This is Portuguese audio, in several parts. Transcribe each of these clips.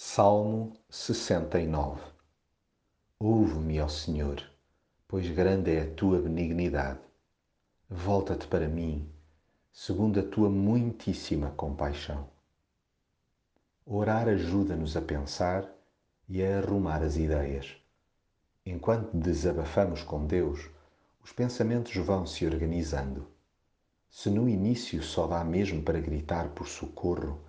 Salmo 69 Ouve-me, ó Senhor, pois grande é a tua benignidade. Volta-te para mim, segundo a tua muitíssima compaixão. Orar ajuda-nos a pensar e a arrumar as ideias. Enquanto desabafamos com Deus, os pensamentos vão se organizando. Se no início só dá mesmo para gritar por socorro,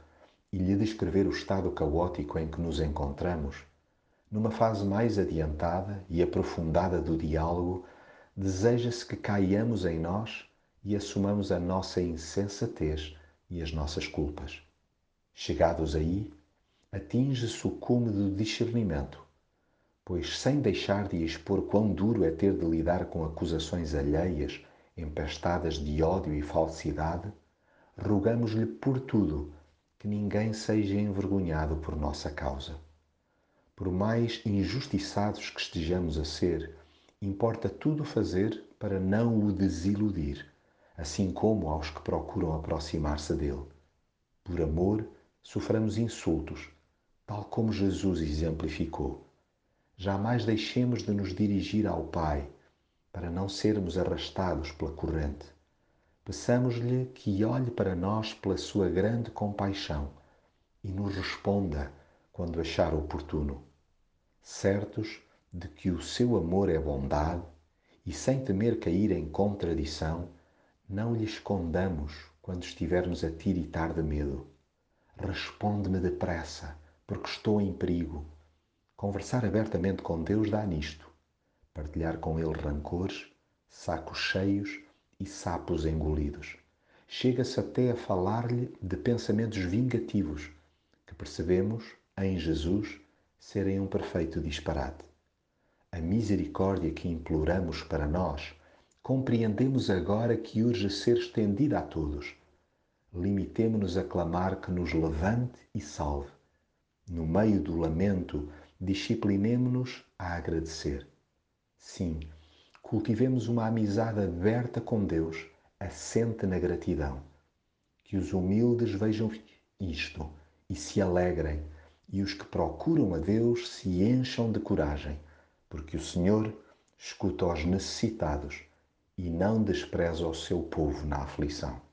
e lhe descrever o estado caótico em que nos encontramos, numa fase mais adiantada e aprofundada do diálogo, deseja-se que caiamos em nós e assumamos a nossa insensatez e as nossas culpas. Chegados aí, atinge-se o cume do discernimento, pois sem deixar de expor quão duro é ter de lidar com acusações alheias empestadas de ódio e falsidade, rogamos-lhe por tudo que ninguém seja envergonhado por nossa causa. Por mais injustiçados que estejamos a ser, importa tudo fazer para não o desiludir, assim como aos que procuram aproximar-se dele. Por amor, soframos insultos, tal como Jesus exemplificou. Jamais deixemos de nos dirigir ao Pai, para não sermos arrastados pela corrente. Peçamos-lhe que olhe para nós pela sua grande compaixão e nos responda quando achar oportuno, certos de que o seu amor é bondade e sem temer cair em contradição, não lhe escondamos quando estivermos a tiritar de medo. Responde-me depressa, porque estou em perigo. Conversar abertamente com Deus dá nisto. Partilhar com Ele rancores, sacos cheios e sapos engolidos. Chega-se até a falar-lhe de pensamentos vingativos que percebemos, em Jesus, serem um perfeito disparate. A misericórdia que imploramos para nós, compreendemos agora que urge ser estendida a todos. Limitemo-nos a clamar que nos levante e salve. No meio do lamento, disciplinemo-nos a agradecer. Sim, cultivemos uma amizade aberta com Deus, assente na gratidão. Que os humildes vejam isto e se alegrem, e os que procuram a Deus se encham de coragem, porque o Senhor escuta os necessitados e não despreza o seu povo na aflição.